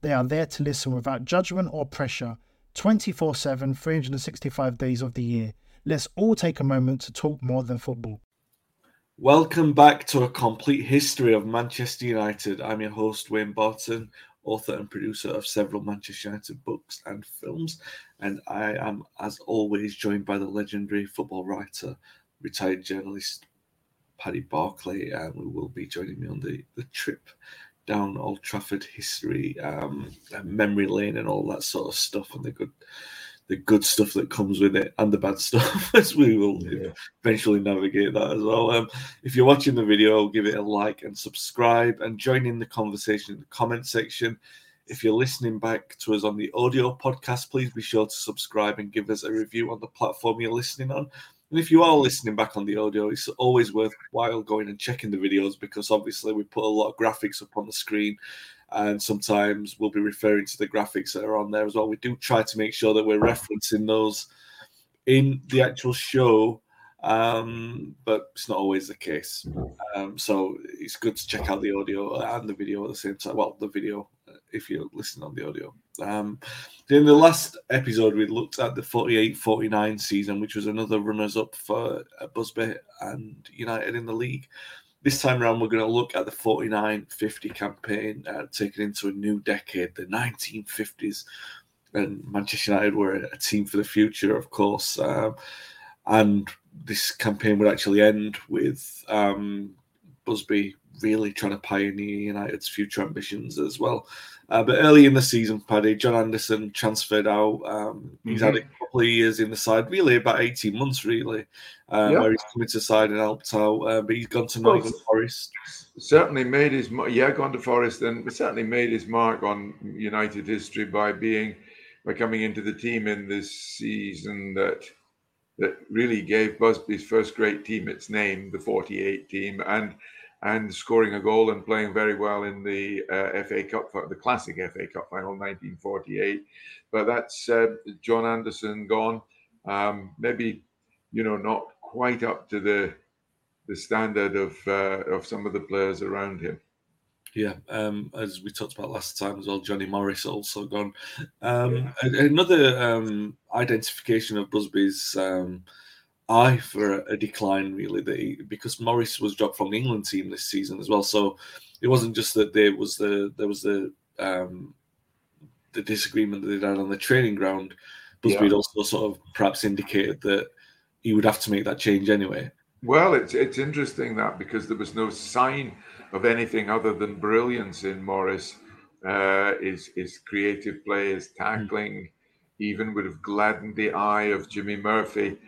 They are there to listen without judgment or pressure 24 7, 365 days of the year. Let's all take a moment to talk more than football. Welcome back to a complete history of Manchester United. I'm your host, Wayne Barton, author and producer of several Manchester United books and films. And I am, as always, joined by the legendary football writer, retired journalist Paddy Barclay, and who will be joining me on the, the trip down Old Trafford history, um, memory lane, and all that sort of stuff, and the good, the good stuff that comes with it, and the bad stuff, as we will yeah. eventually navigate that as well. Um, if you're watching the video, give it a like and subscribe, and join in the conversation in the comment section. If you're listening back to us on the audio podcast, please be sure to subscribe and give us a review on the platform you're listening on. And if you are listening back on the audio, it's always worthwhile going and checking the videos because obviously we put a lot of graphics up on the screen and sometimes we'll be referring to the graphics that are on there as well. We do try to make sure that we're referencing those in the actual show, um, but it's not always the case. Um, so it's good to check out the audio and the video at the same time. Well, the video if you're listening on the audio. Um, in the last episode, we looked at the 48 49 season, which was another runners up for uh, Busby and United in the league. This time around, we're going to look at the 49 50 campaign, uh, taken into a new decade, the 1950s. And Manchester United were a team for the future, of course. Um, and this campaign would actually end with um, Busby really trying to pioneer United's future ambitions as well. Uh, but early in the season, Paddy, John Anderson transferred out. Um, he's mm-hmm. had a couple of years in the side, really about 18 months, really, uh, where he's come into side and helped out. Uh, but he's gone to well, Nottingham Forest. Certainly made his yeah, gone to Forest and certainly made his mark on United history by being by coming into the team in this season that that really gave Busby's first great team its name, the 48 team, and and scoring a goal and playing very well in the uh, FA Cup, the classic FA Cup final, 1948. But that's uh, John Anderson gone. Um, maybe, you know, not quite up to the the standard of uh, of some of the players around him. Yeah, um, as we talked about last time as well, Johnny Morris also gone. Um, yeah. Another um, identification of Busby's um, eye for a, decline really that he, because Morris was dropped from the England team this season as well. So it wasn't just that there was the there was the um, the disagreement that they had on the training ground. Busby yeah. also sort of perhaps indicated that he would have to make that change anyway. Well, it's it's interesting that because there was no sign of anything other than brilliance in Morris. Uh, his his creative play, his tackling, mm. even would have gladdened the eye of Jimmy Murphy.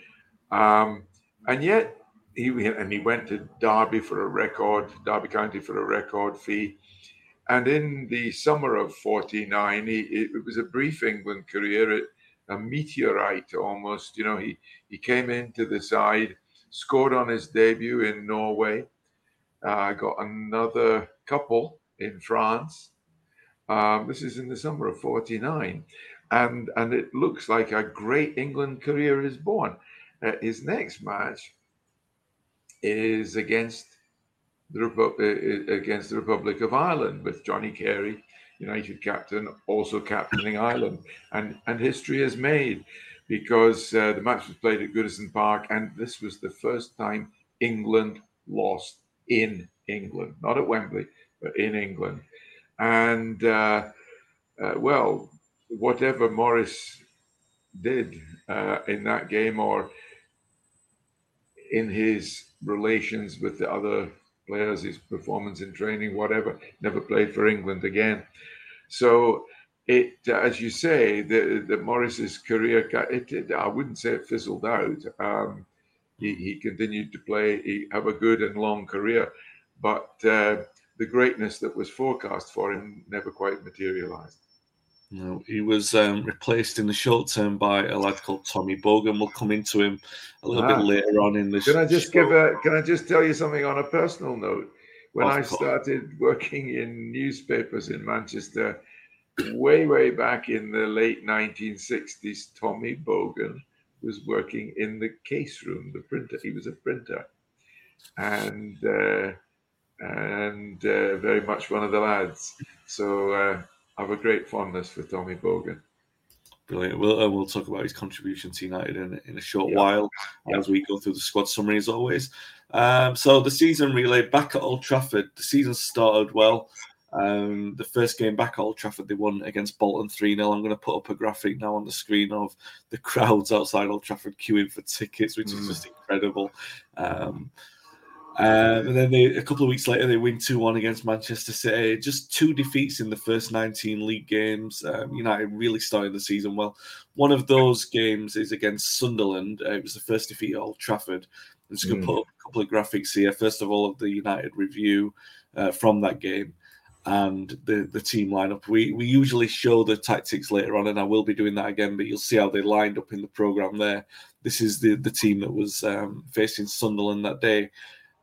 Um, and yet, he and he went to Derby for a record, Derby County for a record fee. And in the summer of 49, he, it was a brief England career, a meteorite almost. You know, he, he came into the side, scored on his debut in Norway, uh, got another couple in France. Um, this is in the summer of 49. And, and it looks like a great England career is born. Uh, his next match is against the Repu- uh, against the Republic of Ireland with Johnny Carey, United captain, also captaining Ireland, and and history is made. because uh, the match was played at Goodison Park, and this was the first time England lost in England, not at Wembley, but in England. And uh, uh, well, whatever Morris did uh, in that game or in his relations with the other players, his performance in training, whatever, never played for England again. So it, as you say, the, the Morris's career, it, it, I wouldn't say it fizzled out. Um, he, he, continued to play, he have a good and long career, but uh, the greatness that was forecast for him never quite materialized. No, he was um, replaced in the short term by a lad called Tommy Bogan. We'll come into him a little ah. bit later on in the. Can I just show. give a? Can I just tell you something on a personal note? When of I course. started working in newspapers in Manchester, way way back in the late 1960s, Tommy Bogan was working in the case room, the printer. He was a printer, and uh, and uh, very much one of the lads. So. Uh, I have a great fondness for Tommy Bogan. Brilliant. We'll, uh, we'll talk about his contribution to United in, in a short while as we go through the squad summary as always. Um, so the season relay back at Old Trafford. The season started well. Um, the first game back at Old Trafford, they won against Bolton 3 0. I'm going to put up a graphic now on the screen of the crowds outside Old Trafford queuing for tickets, which mm. is just incredible. Um, um, and then they, a couple of weeks later, they win 2 1 against Manchester City. Just two defeats in the first 19 league games. Um, United really started the season well. One of those games is against Sunderland. Uh, it was the first defeat at Old Trafford. I'm just going to mm. put up a couple of graphics here. First of all, of the United review uh, from that game and the, the team lineup. We, we usually show the tactics later on, and I will be doing that again, but you'll see how they lined up in the programme there. This is the, the team that was um, facing Sunderland that day.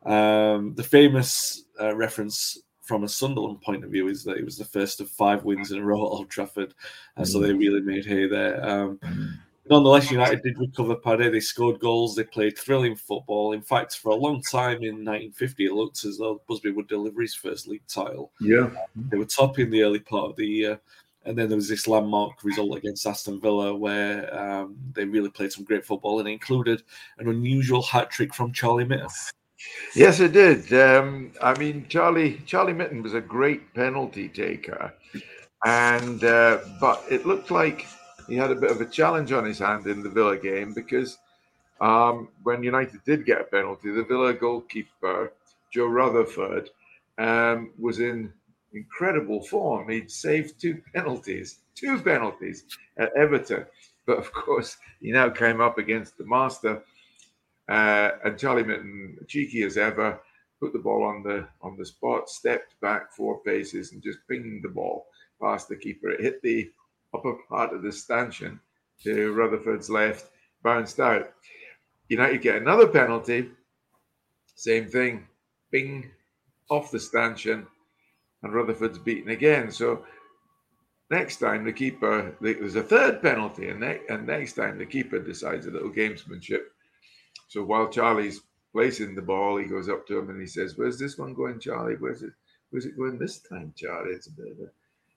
Um, the famous uh, reference from a Sunderland point of view is that it was the first of five wins in a row at Old Trafford, and mm. so they really made hay there. Um, mm. Nonetheless, United did recover Paddy. They scored goals. They played thrilling football. In fact, for a long time in 1950, it looked as though Busby would deliver his first league title. Yeah, they were top in the early part of the year. And then there was this landmark result against Aston Villa where um, they really played some great football and included an unusual hat trick from Charlie Mitten. Yes, it did. Um, I mean, Charlie Charlie Mitten was a great penalty taker, and uh, but it looked like he had a bit of a challenge on his hand in the Villa game because um, when United did get a penalty, the Villa goalkeeper Joe Rutherford um, was in incredible form. He'd saved two penalties, two penalties at Everton, but of course he now came up against the master uh, and Charlie Mitten, cheeky as ever, put the ball on the on the spot, stepped back four paces, and just pinged the ball past the keeper. It hit the upper part of the stanchion to Rutherford's left, bounced out. United get another penalty. Same thing, bing, off the stanchion, and Rutherford's beaten again. So next time the keeper, there's a third penalty, and, ne- and next time the keeper decides a little gamesmanship so while Charlie's placing the ball, he goes up to him and he says, "Where's this one going, Charlie? Where's it? Where's it going this time, Charlie?" It's a bit of a,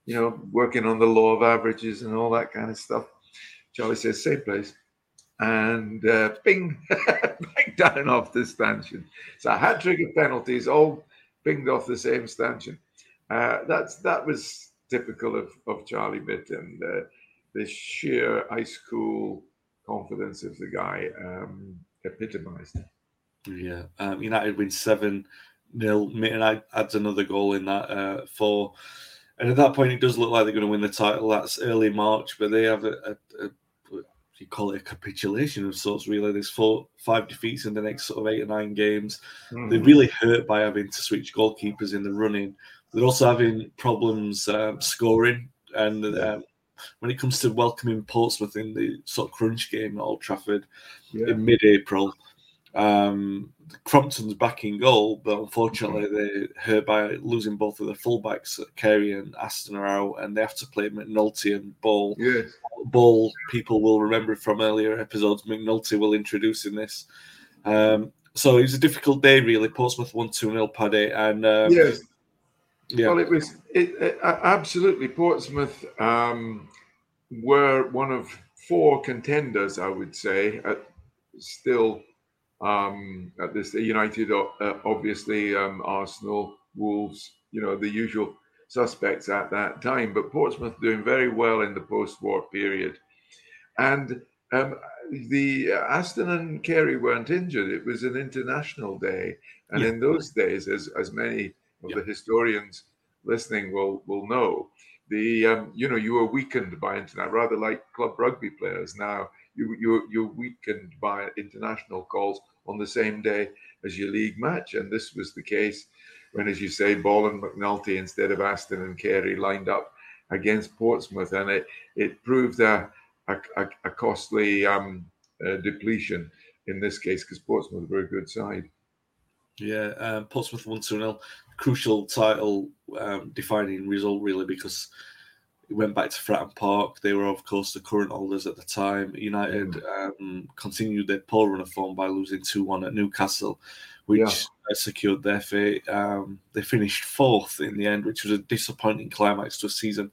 you know, working on the law of averages and all that kind of stuff. Charlie says, "Same place." And uh, bing, back down off the stanchion. So a hat trick of penalties, all pinged off the same stanchion. Uh, that's that was typical of, of Charlie Mitten, uh, the sheer ice cool confidence of the guy. Um, epitomised. Yeah, um, United win seven 0 Mitten adds another goal in that uh, four, and at that point it does look like they're going to win the title. That's early March, but they have a, a, a you call it a capitulation of sorts. Really, there's four, five defeats in the next sort of eight or nine games. Mm. They're really hurt by having to switch goalkeepers in the running. They're also having problems um, scoring, and um, when it comes to welcoming Portsmouth in the sort of crunch game at Old Trafford yeah. in mid-April. Um, Crompton's back in goal, but unfortunately they're hurt by losing both of the fullbacks. Carey and Aston are out, and they have to play McNulty and Ball. Yes. Ball, people will remember from earlier episodes. McNulty will introduce in this. Um, so it was a difficult day, really. Portsmouth won 2 0 Paddy. And um, yes. Yeah. Well, it was it, it, absolutely Portsmouth um, were one of four contenders, I would say, at, still um, at this. United, uh, obviously, um, Arsenal, Wolves, you know, the usual suspects at that time. But Portsmouth doing very well in the post-war period, and um, the uh, Aston and Carey weren't injured. It was an international day, and yeah. in those days, as as many yeah. the historians listening will will know, the um, you know you were weakened by internet, rather like club rugby players now. You you you're weakened by international calls on the same day as your league match, and this was the case when, as you say, Ball and McNulty instead of Aston and Carey lined up against Portsmouth, and it it proved a a, a costly um, uh, depletion in this case because Portsmouth were a good side. Yeah, um, Portsmouth won 2 0. Crucial title um, defining result, really, because it went back to Fratton Park. They were, of course, the current holders at the time. United mm. um, continued their poor run of form by losing 2 1 at Newcastle, which yeah. Secured their fate. Um, they finished fourth in the end, which was a disappointing climax to a season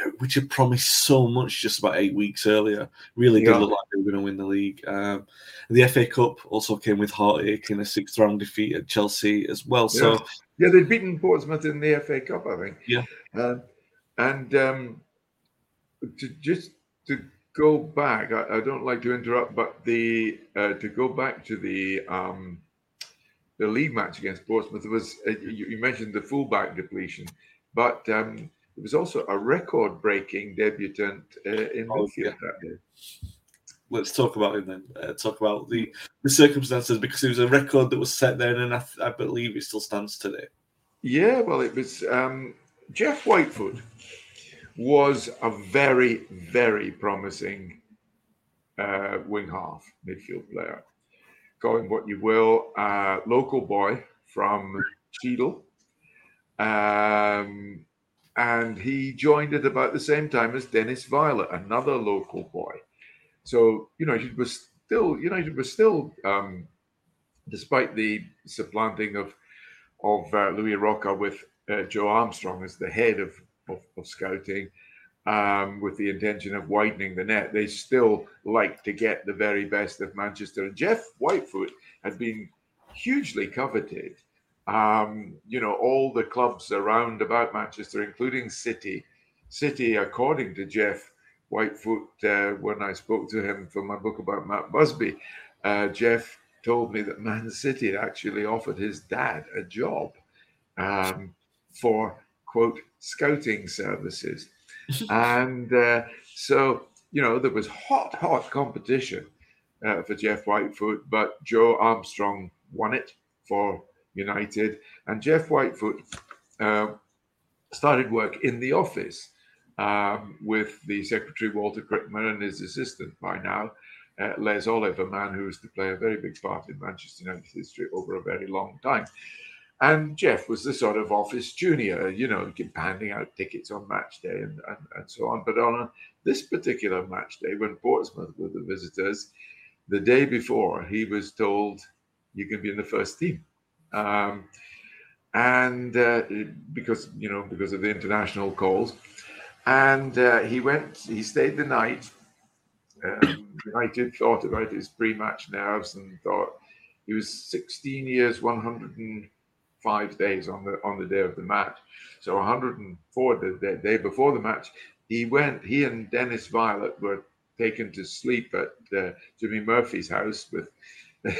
uh, which had promised so much just about eight weeks earlier. Really did look like they were going to win the league. Um, the FA Cup also came with heartache in a sixth round defeat at Chelsea as well. So, yeah, yeah they'd beaten Portsmouth in the FA Cup, I think. Yeah. Uh, and um, to just to go back, I, I, don't like to interrupt, but the uh, to go back to the um, the league match against Portsmouth was uh, you, you, mentioned the fullback depletion, but um, it was also a record-breaking debutant uh, in oh, midfield yeah. that day. Let's talk about him then. Uh, talk about the, the circumstances because it was a record that was set then, and I, I believe it still stands today. Yeah, well, it was um, Jeff Whitefoot was a very, very promising uh, wing half midfield player. Call him what you will, uh, local boy from Cheadle. Um, and he joined at about the same time as Dennis Viollet, another local boy. So you know, United was still United was still, um, despite the supplanting of of uh, Louis Rocca with uh, Joe Armstrong as the head of of, of scouting, um, with the intention of widening the net, they still like to get the very best of Manchester. And Jeff Whitefoot had been hugely coveted. Um, you know, all the clubs around about Manchester, including City. City, according to Jeff Whitefoot, uh, when I spoke to him for my book about Matt Busby, uh, Jeff told me that Man City actually offered his dad a job um, for, quote, scouting services and uh, so, you know, there was hot, hot competition uh, for Jeff Whitefoot, but Joe Armstrong won it for United. And Jeff Whitefoot uh, started work in the office um, with the secretary, Walter Crickmer, and his assistant by now, uh, Les Olive, a man who was to play a very big part in Manchester United history over a very long time. And Jeff was the sort of office junior, you know, handing out tickets on match day and, and, and so on. But on a, this particular match day, when Portsmouth were the visitors, the day before, he was told, you can be in the first team. Um, and uh, because, you know, because of the international calls. And uh, he went, he stayed the night. Um, United thought about his pre match nerves and thought he was 16 years, 100 and five days on the on the day of the match. So 104 the, the day before the match, he went. He and Dennis Viollet were taken to sleep at uh, Jimmy Murphy's house. With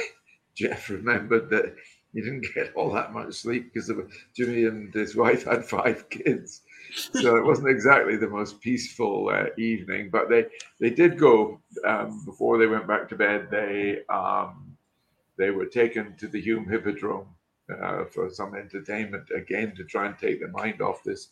Jeff remembered that he didn't get all that much sleep because Jimmy and his wife had five kids. So it wasn't exactly the most peaceful uh, evening, but they they did go um, before they went back to bed. They um, they were taken to the Hulme Hippodrome uh, for some entertainment again to try and take the mind off this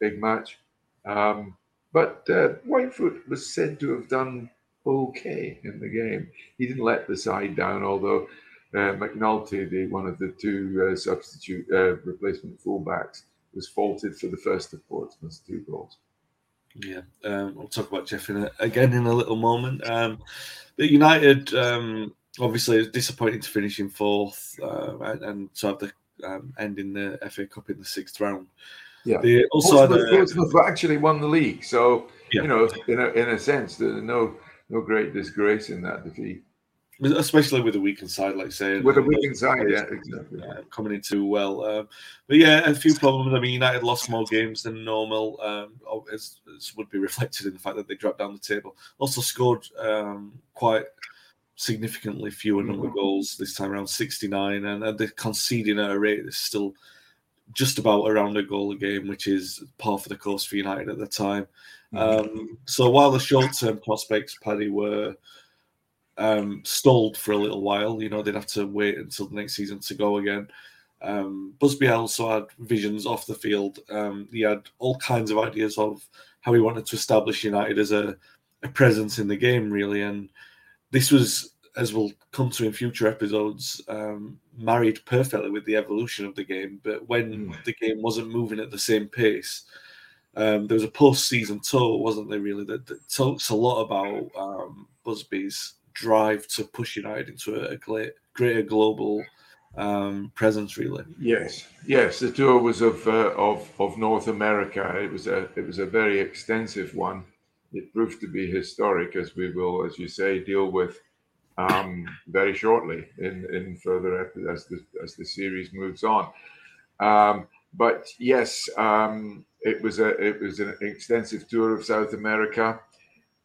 big match. Um, but uh, Whitefoot was said to have done okay in the game. He didn't let the side down, although uh, McNulty, the one of the two uh, substitute uh, replacement fullbacks, was faulted for the first of Portsmouth's two goals. Yeah, um, I'll talk about Jeff in a, again in a little moment. Um, United um, obviously it's disappointing to finish in fourth uh, and to have the um, end in the FA Cup in the sixth round. Yeah. They also Portsmouth, Portsmouth actually won the league, so yeah. you know, in a in a sense, there's no no great disgrace in that defeat. Especially with a weakened side, like say, with a weakened side, yeah, exactly. Coming in too well, um, but yeah, a few problems. I mean, United lost more games than normal, um, as, as, would be reflected in the fact that they dropped down the table. Also scored um, quite significantly fewer number of mm-hmm. goals this time around, 69, and, they're conceding at a rate that's still just about around a goal a game, which is par for the course for United at the time. Mm-hmm. Um, so while the short-term prospects, Paddy, were um, stalled for a little while, you know, they'd have to wait until the next season to go again. Um, Busby also had visions off the field. Um, he had all kinds of ideas of how he wanted to establish United as a, a presence in the game, really. And this was, as we'll come to in future episodes, um, married perfectly with the evolution of the game. But when mm. the game wasn't moving at the same pace, um, there was a post-season tour, wasn't there? Really, that, that talks a lot about um, Busby's drive to push United into a, a greater global um, presence. Really, yes, yes. The tour was of uh, of of North America. It was a it was a very extensive one. It proved to be historic, as we will, as you say, deal with um, very shortly in in further as the as the series moves on. Um, but yes, um, it was a it was an extensive tour of South America.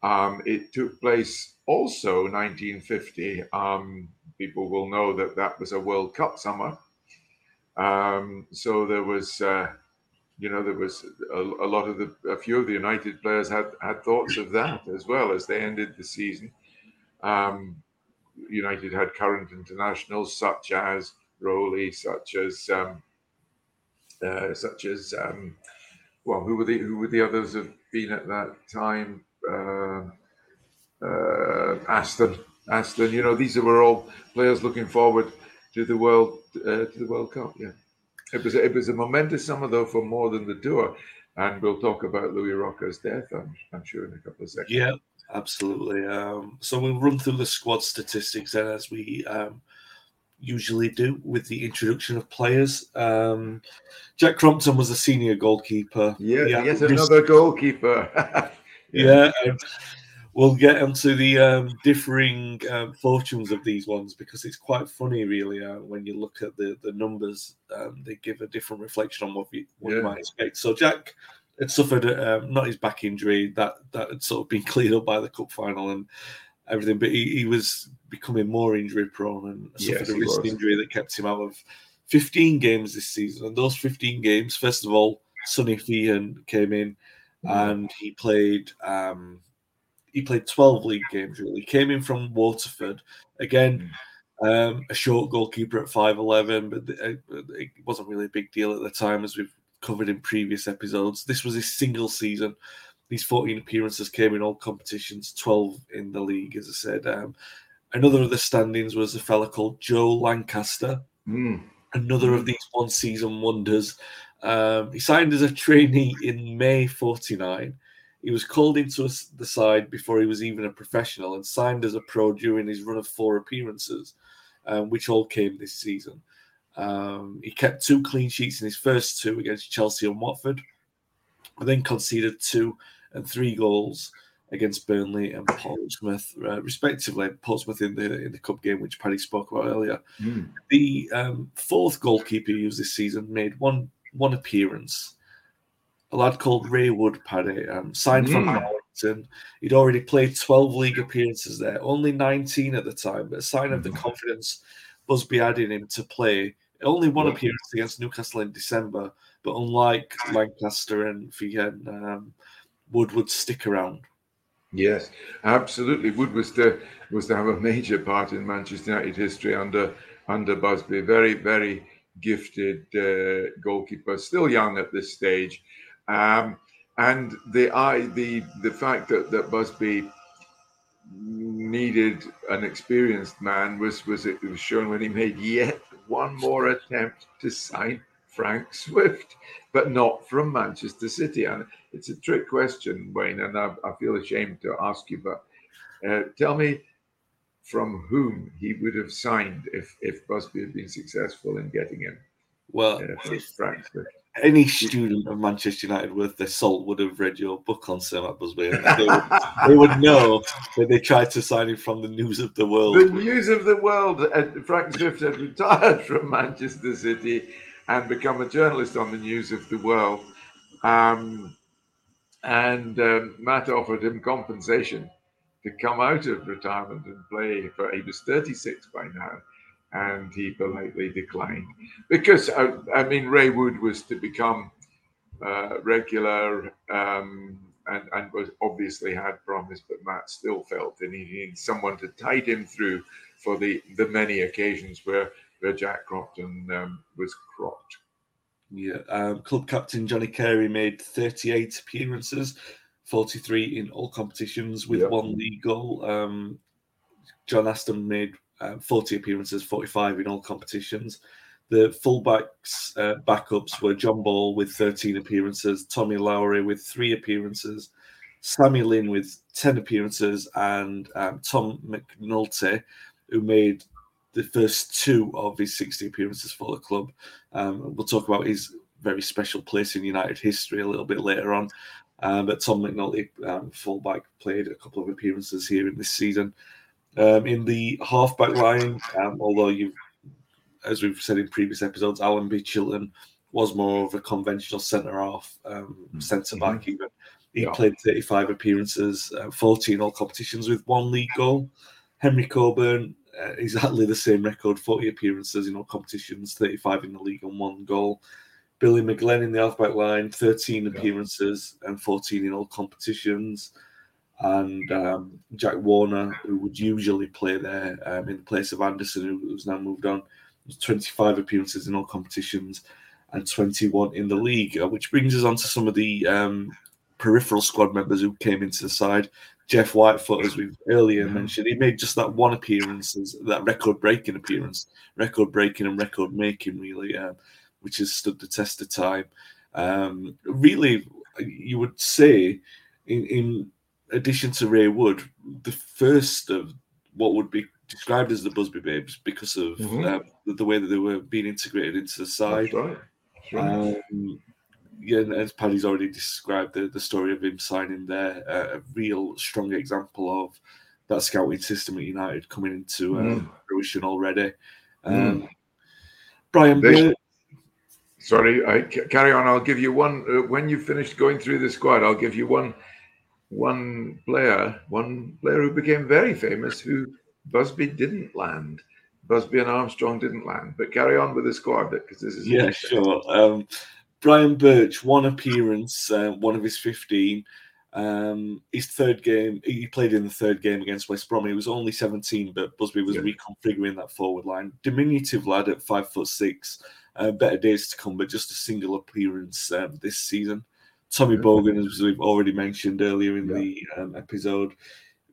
Um, it took place also 1950. Um, people will know that that was a World Cup summer. Um, so there was, uh, you know, there was a, a, lot of the a few of the United players had had thoughts of that as well as they ended the season. Um, United had current internationals such as Rowley, such as um, uh, such as um, well, who were the who were the others have been at that time? Uh, uh, Aston, Aston. You know, these were all players looking forward to the world uh, to the World Cup. Yeah, it was it was a momentous summer though for more than the tour, and we'll talk about Louis Rocca's death. I'm, I'm sure in a couple of seconds. Yeah, absolutely. Um, so we'll run through the squad statistics then as we um, usually do with the introduction of players. Um, Jack Crompton was a senior goalkeeper. Yeah, yet another goalkeeper. yeah, yeah we'll get onto the um, differing um, fortunes of these ones because it's quite funny, really, uh, when you look at the the numbers. Um, they give a different reflection on what, you, what yeah. you might expect. So Jack had suffered um, not his back injury that that had sort of been cleared up by the cup final and everything, but he, he was becoming more injury prone and suffered yes, a wrist was. injury that kept him out of 15 games this season. And those 15 games, first of all, Sonny Feehan came in mm. and he played. Um, he played 12 league games really. Came in from Waterford again, hmm. um, a short goalkeeper at 5'11, but it wasn't really a big deal at the time, as we've covered in previous episodes. This was his single season. These 14 appearances came in all competitions, 12 in the league, as I said. Um, another of the standings was a fella called Joe Lancaster, mm. another of these one season wonders. Um, he signed as a trainee in May 49 he was called into the side before he was even a professional and signed as a pro during his run of four appearances, um, which all came this season. Um, he kept two clean sheets in his first two against Chelsea and Watford, and then conceded two and three goals against Burnley and Portsmouth, uh, respectively. Portsmouth in the in the cup game, which Paddy spoke about earlier. Mm. The um, fourth goalkeeper he used this season made one one appearance a lad called Ray Wood, Paddy, um, signed mm. from Darlington. He'd already played 12 league appearances there, only 19 at the time, but a sign of the mm. confidence Busby had in him to play. Only one appearance against Newcastle in December, but unlike Lancaster and Feehan, um, Wood would stick around. Yes, absolutely. Wood was to was to have a major part in Manchester United history under under Busby. Very, very gifted uh, goalkeeper, still young at this stage. Um, and the I the the fact that that Busby needed an experienced man was was it was shown when he made yet one more attempt to sign Frank Swift, but not from Manchester City. And it's a trick question, Wayne, and I, I feel ashamed to ask you, but uh, tell me from whom he would have signed if if Busby had been successful in getting him. Well, uh, Frank Swift any student of Manchester United worth their salt would have read your book on Sir Matt Busby. They would, they would know that they tried to sign him from the News of the World. The News of the World. Uh, Frank Swift had retired from Manchester City and become a journalist on the News of the World. Um, and um, Matt offered him compensation to come out of retirement and play for. He was 36 by now, and he politely declined because uh, I mean Ray Wood was to become uh, regular um, and, and was obviously had promised, but Matt still felt that he needed someone to tide him through for the the many occasions where where Jack Crompton um, was cropped. Yeah, um, club captain Johnny Carey made 38 appearances, 43 in all competitions with Yep. one league goal. Um, John Aston made uh, 40 appearances, 45 in all competitions. The fullbacks, uh, backups were John Ball with 13 appearances, Tommy Lowrie with three appearances, Sammy Lynn with 10 appearances, and um, Tom McNulty, who made the first two of his 60 appearances for the club. Um, we'll talk about his very special place in United history a little bit later on. Um, but Tom McNulty, um, fullback, played a couple of appearances here in this season. Um, in the halfback line, um, although you, as we've said in previous episodes, Allenby Chilton was more of a conventional centre half, um, centre back. Even he Yeah. played 35 appearances, uh, 14 all competitions with one league goal. Henry Cockburn, uh, exactly the same record 40 appearances in all competitions, 35 in the league, and one goal. Billy McGlen in the halfback line, 13 appearances and 14 in all competitions. And um, Jack Warner, who would usually play there um, in place of Anderson, who- who's now moved on, was 25 appearances in all competitions and 21 in the league, uh, which brings us on to some of the um, peripheral squad members who came into the side. Jeff Whitefoot, as we've earlier mentioned, he made just that one appearance, that record-breaking appearance, record-breaking and record-making, really, um, which has stood the test of time. Um, really, you would say, in, in addition to Ray Wood, the first of what would be described as the Busby Babes because of Mhm. uh, the, the way that they were being integrated into the side. That's right. That's right. Um, yeah, as Paddy's already described the, the story of him signing there, uh, a real strong example of that scouting system at United coming into uh, Mm. fruition already. Um, Brian They- Sorry, I, carry on. I'll give you one. Uh, when you finished going through the squad, I'll give you one one player, one player who became very famous, who Busby didn't land. Busby and Armstrong didn't land. But carry on with the squad bit because this is yeah, sure. Um, Brian Birch, one appearance, uh, one of his 15. Um, his third game, he played in the third game against West Brom. He was only 17, but Busby was Yeah. reconfiguring that forward line. Diminutive lad at five foot six. Uh, better days to come, but just a single appearance um, this season. Tommy. Bogan, as we've already mentioned earlier in Yeah. the um, episode,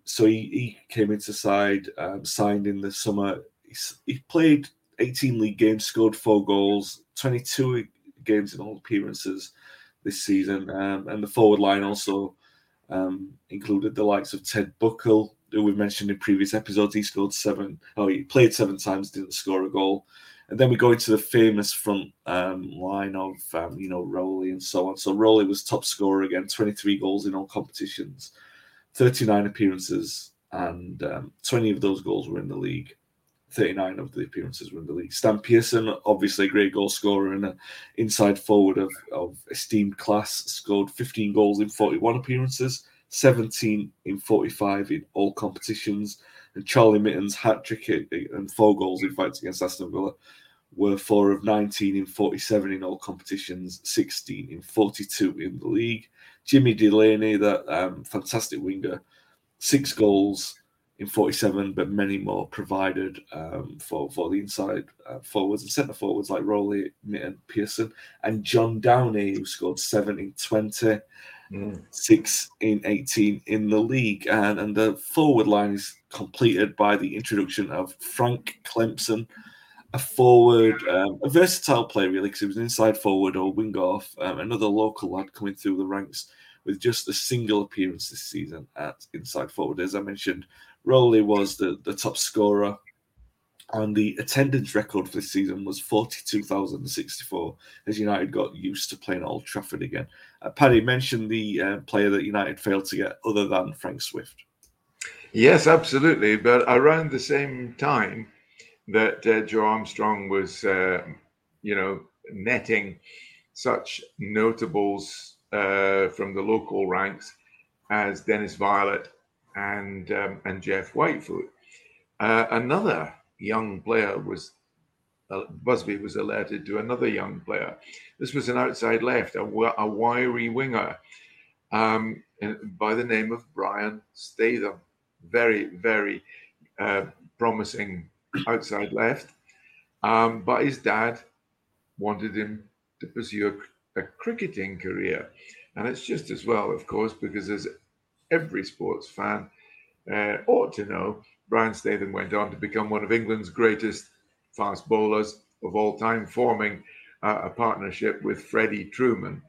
so he, he came into side, um, signed in the summer. He's, he played 18 league games, scored four goals, 22 games in all appearances this season, um, and the forward line also um, included the likes of Ted Buckle, who we've mentioned in previous episodes. He scored seven. Oh, he played seven times, didn't score a goal. And then we go into the famous front um, line of, um, you know, Rowley and so on. So Rowley was top scorer again, 23 goals in all competitions, 39 appearances, and um, 20 of those goals were in the league. 39 of the appearances were in the league. Stan Pearson, obviously a great goal scorer and an inside forward of, of esteemed class, scored 15 goals in 41 appearances, 17 in 45 in all competitions. Charlie Mitten's hat trick and four goals, in fact, against Aston Villa were four of 19 in 47 in all competitions, 16 in 42 in the league. Jimmy Delaney, that um, fantastic winger, six goals in 47, but many more provided um, for, for the inside uh, forwards and centre forwards like Rowley, Mitten, Pearson, and John Downie, who scored seven in 20 Mm. six in 18 in the league. And, and the forward line is completed by the introduction of Frank Clempson, a forward, um, a versatile player, really, because he was an inside forward or wing off, um, another local lad coming through the ranks with just a single appearance this season at inside forward. As I mentioned, Rowley was the, the top scorer And the attendance record for this season was 42,064 as United got used to playing Old Trafford again. Uh, Paddy mentioned the uh, player that United failed to get other than Frank Swift. Yes, absolutely. But around the same time that uh, Joe Armstrong was, uh, you know, netting such notables uh, from the local ranks as Dennis Viollet and um, and Jeff Whitefoot. Uh, another young player was uh, Busby was alerted to another young player. This was an outside left, a, a wiry winger um, by the name of Brian Statham. Very, very uh, promising outside left. Um, but his dad wanted him to pursue a, a cricketing career. And it's just as well, of course, because as every sports fan uh, ought to know, Brian Statham went on to become one of England's greatest fast bowlers of all time, forming uh, a partnership with Freddie Trueman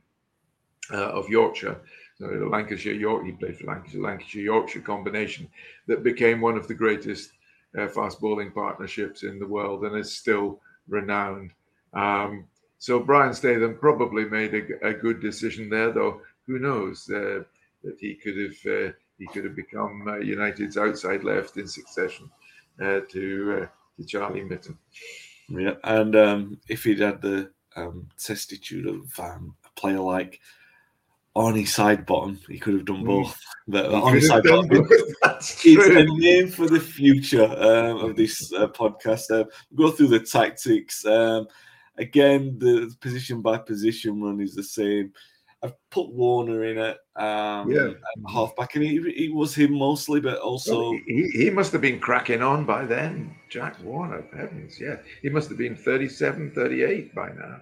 uh, of Yorkshire. So the Lancashire York, he played for Lancashire, Lancashire Yorkshire combination that became one of the greatest uh, fast bowling partnerships in the world and is still renowned. Um, so Brian Statham probably made a, a, good decision there, though who knows uh, that he could have uh, he could have become uh, United's outside left in succession uh, to uh, to Charlie Mitten. Yeah, and um, if he'd had the um, testitude of um, a player like Arnie Sidebottom, he could have done mm. both. But Arnie Sidebottom is a name for the future um, of this uh, podcast. Uh, go through the tactics. Um, again, the position by position run is the same. I've put Warner in it, um, yeah, halfback, and he, he was him mostly, but also well, he, he must have been cracking on by then. Jack Warner, heavens, yeah, he must have been 37, 38 by now.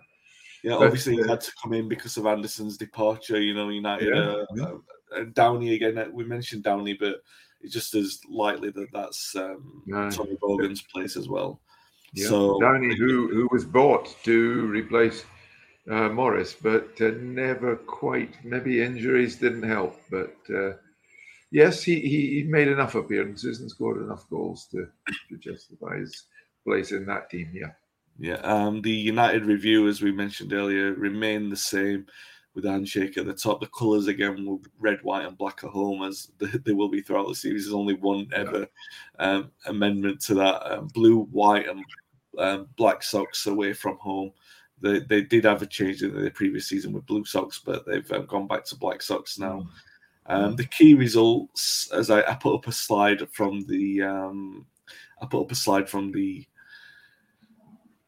Yeah, but, obviously uh, he had to come in because of Anderson's departure. You know, United, yeah, uh, yeah. Uh, Downie again. Uh, we mentioned Downie, but it's just as likely that that's um, no. Tommy Bogan's place as well. Yeah. So Downie, who who was bought to replace uh, Morris, but uh, never quite. Maybe injuries didn't help, but uh, yes, he, he, he made enough appearances and scored enough goals to, to justify his place in that team. Yeah. Yeah. Um, the United review, as we mentioned earlier, remain the same with handshake at the top. The colours again will red, white, and black at home as they will be throughout the series. There's only one ever um, amendment to that: um, blue, white, and um, black socks away from home. They, they did have a change in the previous season with blue socks, but they've um, gone back to black socks now. Mm. Um, the key results, as I, I, put up a slide from the, um, I put up a slide from the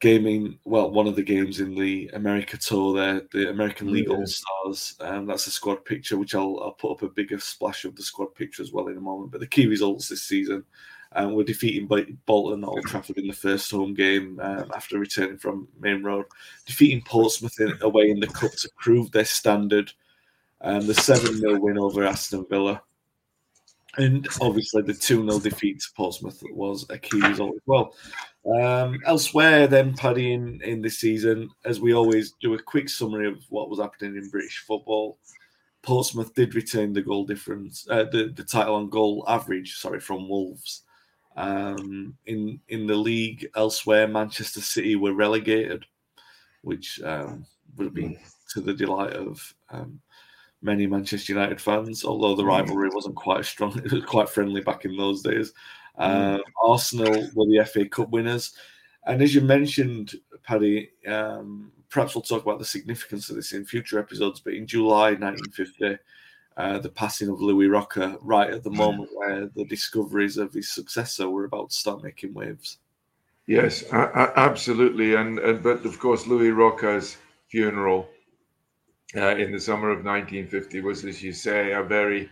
gaming, well, one of the games in the America Tour there, the American League yeah. All Stars. Um, that's a squad picture, which I'll, I'll put up a bigger splash of the squad picture as well in a moment. But the key results this season um, we're defeating Bolton at Old Trafford in the first home game um, after returning from Maine Road, defeating Portsmouth in, away in the cup to prove their standard, um, the 7 0 win over Aston Villa, and obviously the 2 0 defeat to Portsmouth was a key result as well. Um, elsewhere, then, Paddy, in, in this season, as we always do a quick summary of what was happening in British football. Portsmouth did retain the goal difference, uh, the, the title on goal average, sorry, from Wolves. Um, in in the league elsewhere, Manchester City were relegated, which um, would have been to the delight of um, many Manchester United fans. Although the rivalry wasn't quite strong, it was quite friendly back in those days. Uh, Arsenal were the FA Cup winners, and as you mentioned, Paddy, um, perhaps we'll talk about the significance of this in future episodes. But in July 1950 uh, the passing of Louis Rocca right at the moment where the discoveries of his successor were about to start making waves. Yes, absolutely, and, and but of course Louis Rocca's funeral uh, in the summer of 1950 was, as you say, a very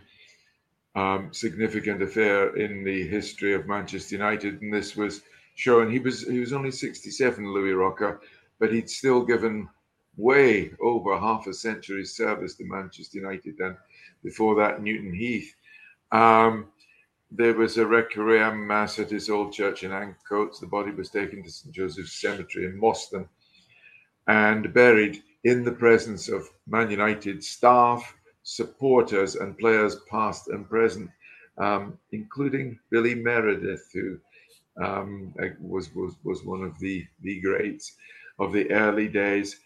um, significant affair in the history of Manchester United, and this was shown. He was he was only 67, Louis Rocca, but he'd still given way over half a century's service to Manchester United, and before that, Newton Heath. Um, there was a requiem mass at his old church in Ancoats. The body was taken to St. Joseph's Cemetery in Moston and buried in the presence of Man United staff, supporters, and players past and present, um, including Billy Meredith, who um, was was was one of the the greats of the early days.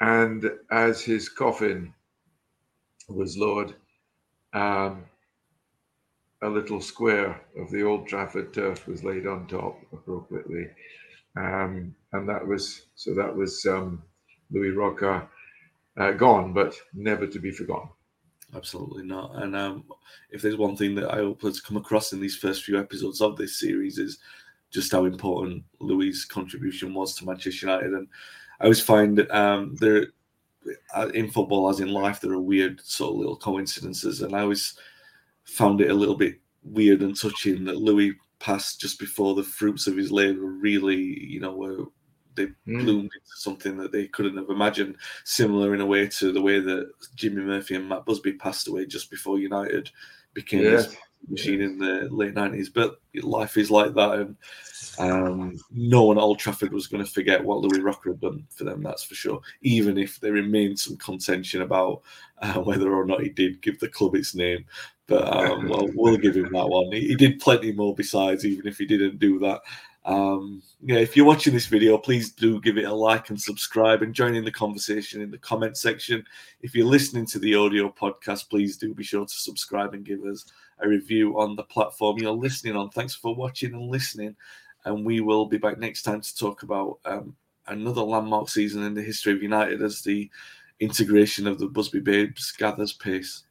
And as his coffin was lowered, um, a little square of the Old Trafford turf was laid on top appropriately. Um, and that was so that was um, Louis Rocca uh, gone, but never to be forgotten. Absolutely not. And um, if there's one thing that I hope has come across in these first few episodes of this series is just how important Louis' contribution was to Manchester United. And I always find um, there in football, as in life, there are weird sort of little coincidences, and I always found it a little bit weird and touching that Louis passed just before the fruits of his labour really, you know, were they mm. bloomed into something that they couldn't have imagined. Similar in a way to the way that Jimmy Murphy and Matt Busby passed away just before United became yeah. this machine in the late nineties. But life is like that, and um, no one at Old Trafford was going to forget what Louis Rocca had done for them. That's for sure. Even if there remained some contention about uh, whether or not he did give the club its name, but um, well, we'll give him that one. He, he, did plenty more besides, even if he didn't do that. Um, yeah, if you're watching this video, please do give it a like and subscribe and join in the conversation in the comment section. If you're listening to the audio podcast, please do be sure to subscribe and give us a review on the platform you're listening on. Thanks for watching and listening. And we will be back next time to talk about um, another landmark season in the history of United as the integration of the Busby Babes gathers pace.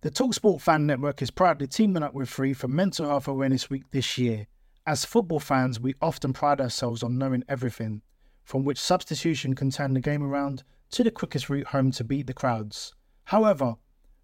The Talksport Fan Network is proudly teaming up with Free for Mental Health Awareness Week this year. As football fans, we often pride ourselves on knowing everything, from which substitution can turn the game around to the quickest route home to beat the crowds. However,